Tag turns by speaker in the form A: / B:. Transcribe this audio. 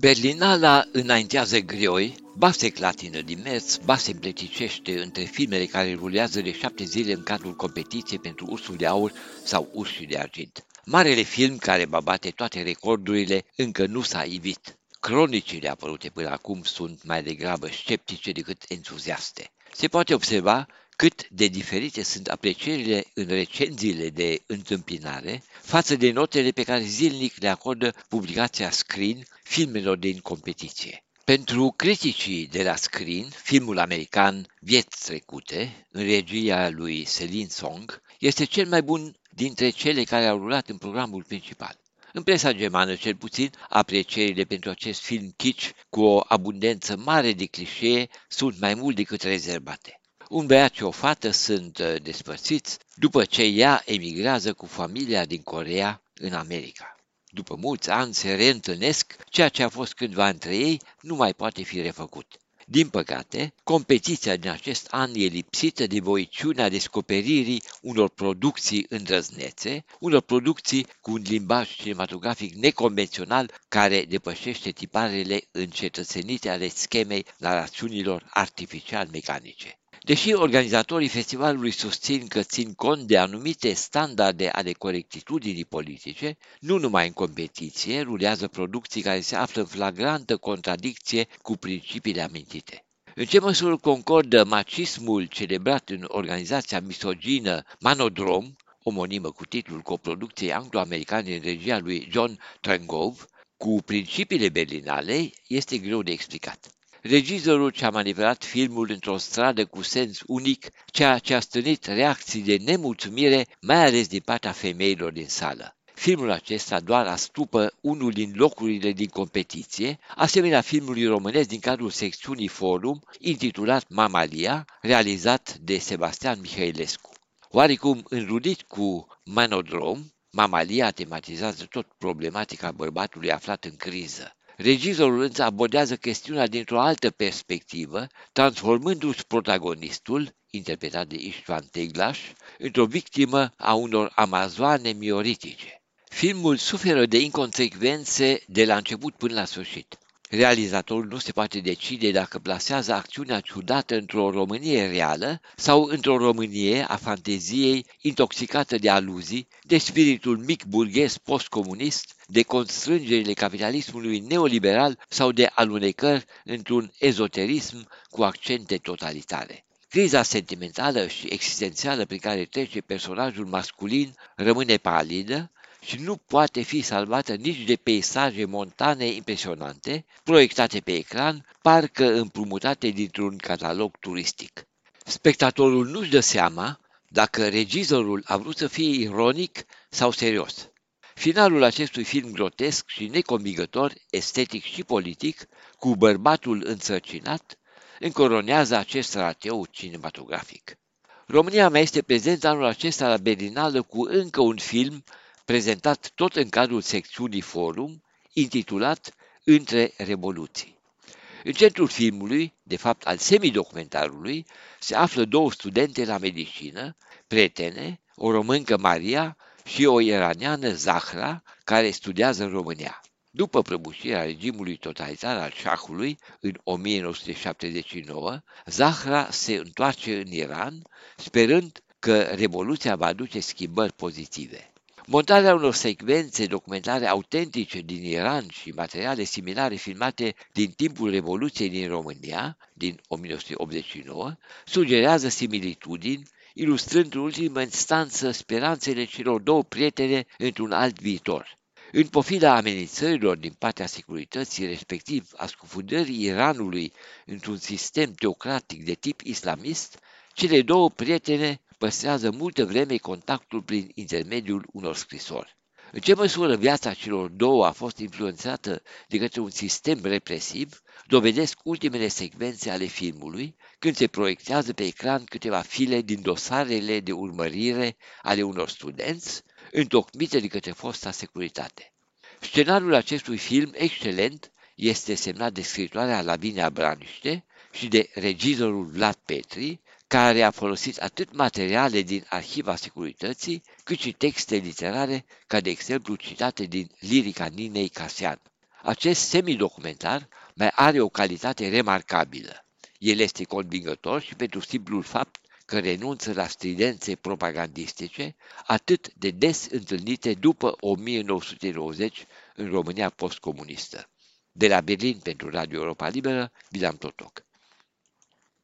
A: Berlinala înaintează greoi, ba se clatină din mers, ba se împleticește între filmele care rulează de șapte zile în cadrul competiției pentru Ursul de Aur sau Ursul de Argint. Marele film care va bate toate recordurile încă nu s-a ivit. Cronicile apărute până acum sunt mai degrabă sceptice decât entuziaste. Se poate observa cât de diferite sunt aprecierile în recenziile de întâmpinare față de notele pe care zilnic le acordă publicația Screen filmelor din competiție. Pentru criticii de la Screen, filmul american Vieți trecute, în regia lui Celine Song, este cel mai bun dintre cele care au rulat în programul principal. În presa germană, cel puțin, aprecierile pentru acest film kitsch cu o abundență mare de clișee sunt mai mult decât rezervate. Un băiat și o fată sunt uh, despărțiți după ce ea emigrează cu familia din Corea în America. După mulți ani se reîntâlnesc, ceea ce a fost cândva între ei nu mai poate fi refăcut. Din păcate, competiția din acest an e lipsită de voiciunea descoperirii unor producții îndrăznețe, unor producții cu un limbaj cinematografic neconvențional care depășește tiparele încetățenite ale schemei narațiunilor artificial mecanice. Deși organizatorii festivalului susțin că țin cont de anumite standarde ale corectitudinii politice, nu numai în competiție rulează producții care se află în flagrantă contradicție cu principiile amintite. În ce măsură concordă macismul celebrat în organizația misogină Manodrom, omonimă cu titlul coproducției anglo-americane în regia lui John Trengove, cu principiile berlinale, este greu de explicat. Regizorul ce-a manipulat filmul într-o stradă cu sens unic, ceea ce a stârnit reacții de nemulțumire, mai ales din partea femeilor din sală. Filmul acesta doar astupă unul din locurile din competiție, asemenea filmului românesc din cadrul secțiunii Forum, intitulat Mamalia, realizat de Sebastian Mihailescu. Oarecum înrudit cu Manodrom, Mamalia tematizează tot problematica bărbatului aflat în criză. Regizorul însă abordează chestiunea dintr-o altă perspectivă, transformându-și protagonistul, interpretat de Istvan Teglaș, într-o victimă a unor amazoane mioritice. Filmul suferă de inconsecvențe de la început până la sfârșit. Realizatorul nu se poate decide dacă plasează acțiunea ciudată într-o Românie reală sau într-o Românie a fanteziei intoxicată de aluzii, de spiritul mic burghez postcomunist, de constrângerile capitalismului neoliberal sau de alunecări într-un ezoterism cu accente totalitare. Criza sentimentală și existențială prin care trece personajul masculin rămâne palidă, și nu poate fi salvată nici de peisaje montane impresionante, proiectate pe ecran, parcă împrumutate dintr-un catalog turistic. Spectatorul nu-și dă seama dacă regizorul a vrut să fie ironic sau serios. Finalul acestui film grotesc și neconvingător, estetic și politic, cu bărbatul însărcinat, încoronează acest rateu cinematografic. România mai este prezentă anul acesta la Berlinală cu încă un film prezentat tot în cadrul secțiunii Forum, intitulat Între Revoluții. În centrul filmului, de fapt al semidocumentarului, se află două studente la medicină, prietene, o româncă Maria și o iraniană Zahra, care studiază în România. După prăbușirea regimului totalitar al șahului în 1979, Zahra se întoarce în Iran, sperând că revoluția va aduce schimbări pozitive. Montarea unor secvențe documentare autentice din Iran și materiale similare filmate din timpul Revoluției din România, din 1989, sugerează similitudini, ilustrând în ultimă instanță speranțele celor două prietene într-un alt viitor. În pofida amenințărilor din partea securității, respectiv a scufundării Iranului într-un sistem teocratic de tip islamist, cele două prietene păstrează multă vreme contactul prin intermediul unor scrisori. În ce măsură viața celor două a fost influențată de către un sistem represiv, dovedesc ultimele secvențe ale filmului, când se proiectează pe ecran câteva file din dosarele de urmărire ale unor studenți, întocmite de către fosta securitate. Scenariul acestui film excelent este semnat de scritoarea Lavinia Braniște și de regizorul Vlad Petri, care a folosit atât materiale din arhiva securității, cât și texte literare, ca de exemplu citate din lirica Ninei Casian. acest semidocumentar mai are o calitate remarcabilă. El este convingător și pentru simplul fapt că renunță la stridențe propagandistice atât de des întâlnite după 1990 în România postcomunistă. De la Berlin pentru Radio Europa Liberă, Vilam Totoc.